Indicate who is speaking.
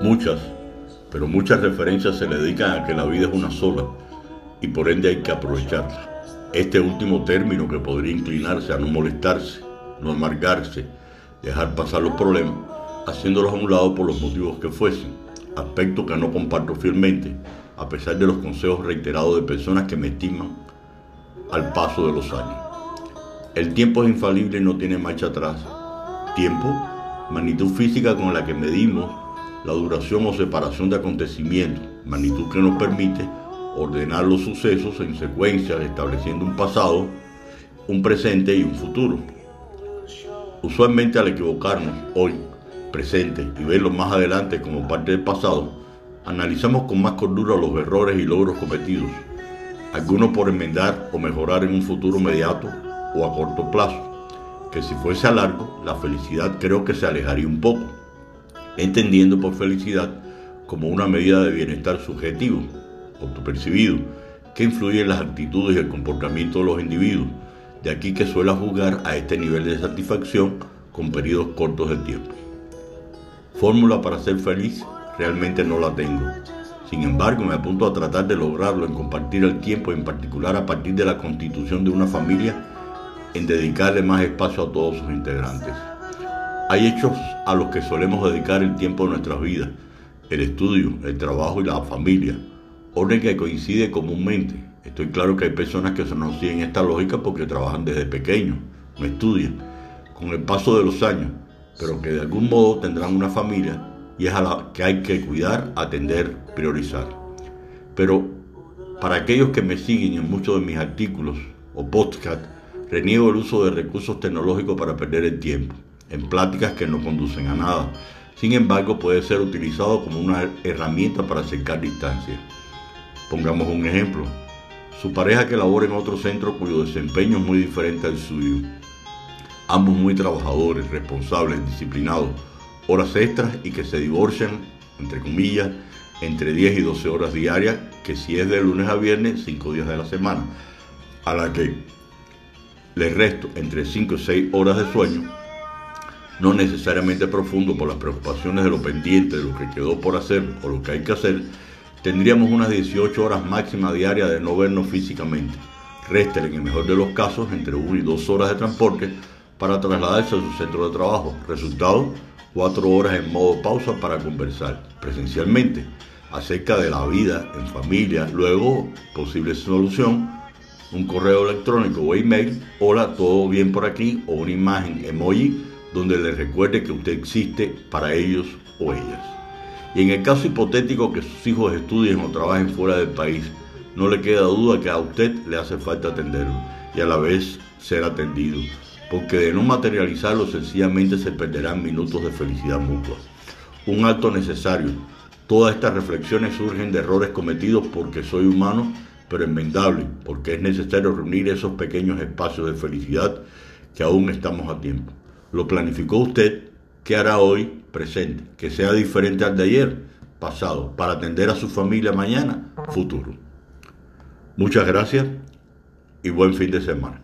Speaker 1: Muchas, pero muchas referencias se le dedican a que la vida es una sola y por ende hay que aprovecharla. Este último término que podría inclinarse a no molestarse, no amargarse, dejar pasar los problemas, haciéndolos a un lado por los motivos que fuesen, aspecto que no comparto fielmente, a pesar de los consejos reiterados de personas que me estiman al paso de los años. El tiempo es infalible y no tiene marcha atrás. Tiempo, magnitud física con la que medimos la duración o separación de acontecimientos, magnitud que nos permite ordenar los sucesos en secuencia, estableciendo un pasado, un presente y un futuro. Usualmente al equivocarnos hoy, presente y verlo más adelante como parte del pasado, analizamos con más cordura los errores y logros cometidos, algunos por enmendar o mejorar en un futuro inmediato o a corto plazo, que si fuese a largo, la felicidad creo que se alejaría un poco, entendiendo por felicidad como una medida de bienestar subjetivo, autopercibido, que influye en las actitudes y el comportamiento de los individuos, de aquí que suela jugar a este nivel de satisfacción con periodos cortos de tiempo. Fórmula para ser feliz realmente no la tengo. Sin embargo, me apunto a tratar de lograrlo en compartir el tiempo, en particular a partir de la constitución de una familia, en dedicarle más espacio a todos sus integrantes. Hay hechos a los que solemos dedicar el tiempo de nuestras vidas, el estudio, el trabajo y la familia, orden que coincide comúnmente. Estoy claro que hay personas que se nos siguen esta lógica porque trabajan desde pequeños, no estudian, con el paso de los años, pero que de algún modo tendrán una familia y es a la que hay que cuidar, atender, priorizar. Pero para aquellos que me siguen en muchos de mis artículos o podcasts, reniego el uso de recursos tecnológicos para perder el tiempo, en pláticas que no conducen a nada. Sin embargo, puede ser utilizado como una herramienta para acercar distancias. Pongamos un ejemplo. Su pareja que labora en otro centro cuyo desempeño es muy diferente al suyo. Ambos muy trabajadores, responsables, disciplinados, horas extras y que se divorcian, entre comillas, entre 10 y 12 horas diarias, que si es de lunes a viernes, 5 días de la semana, a la que les resto entre 5 y 6 horas de sueño, no necesariamente profundo por las preocupaciones de lo pendiente, de lo que quedó por hacer o lo que hay que hacer, tendríamos unas 18 horas máximas diarias de no vernos físicamente. Resten en el mejor de los casos entre 1 y 2 horas de transporte para trasladarse a su centro de trabajo. Resultado, 4 horas en modo pausa para conversar presencialmente acerca de la vida en familia. Luego, posible solución, un correo electrónico o email, hola, todo bien por aquí, o una imagen emoji donde les recuerde que usted existe para ellos o ellas. Y en el caso hipotético que sus hijos estudien o trabajen fuera del país, no le queda duda que a usted le hace falta atenderlo y a la vez ser atendido, porque de no materializarlo sencillamente se perderán minutos de felicidad mutua. Un acto necesario. Todas estas reflexiones surgen de errores cometidos porque soy humano, pero enmendable, porque es necesario reunir esos pequeños espacios de felicidad que aún estamos a tiempo. ¿Lo planificó usted? ¿Qué hará hoy presente? Que sea diferente al de ayer, pasado, para atender a su familia mañana, futuro. Muchas gracias y buen fin de semana.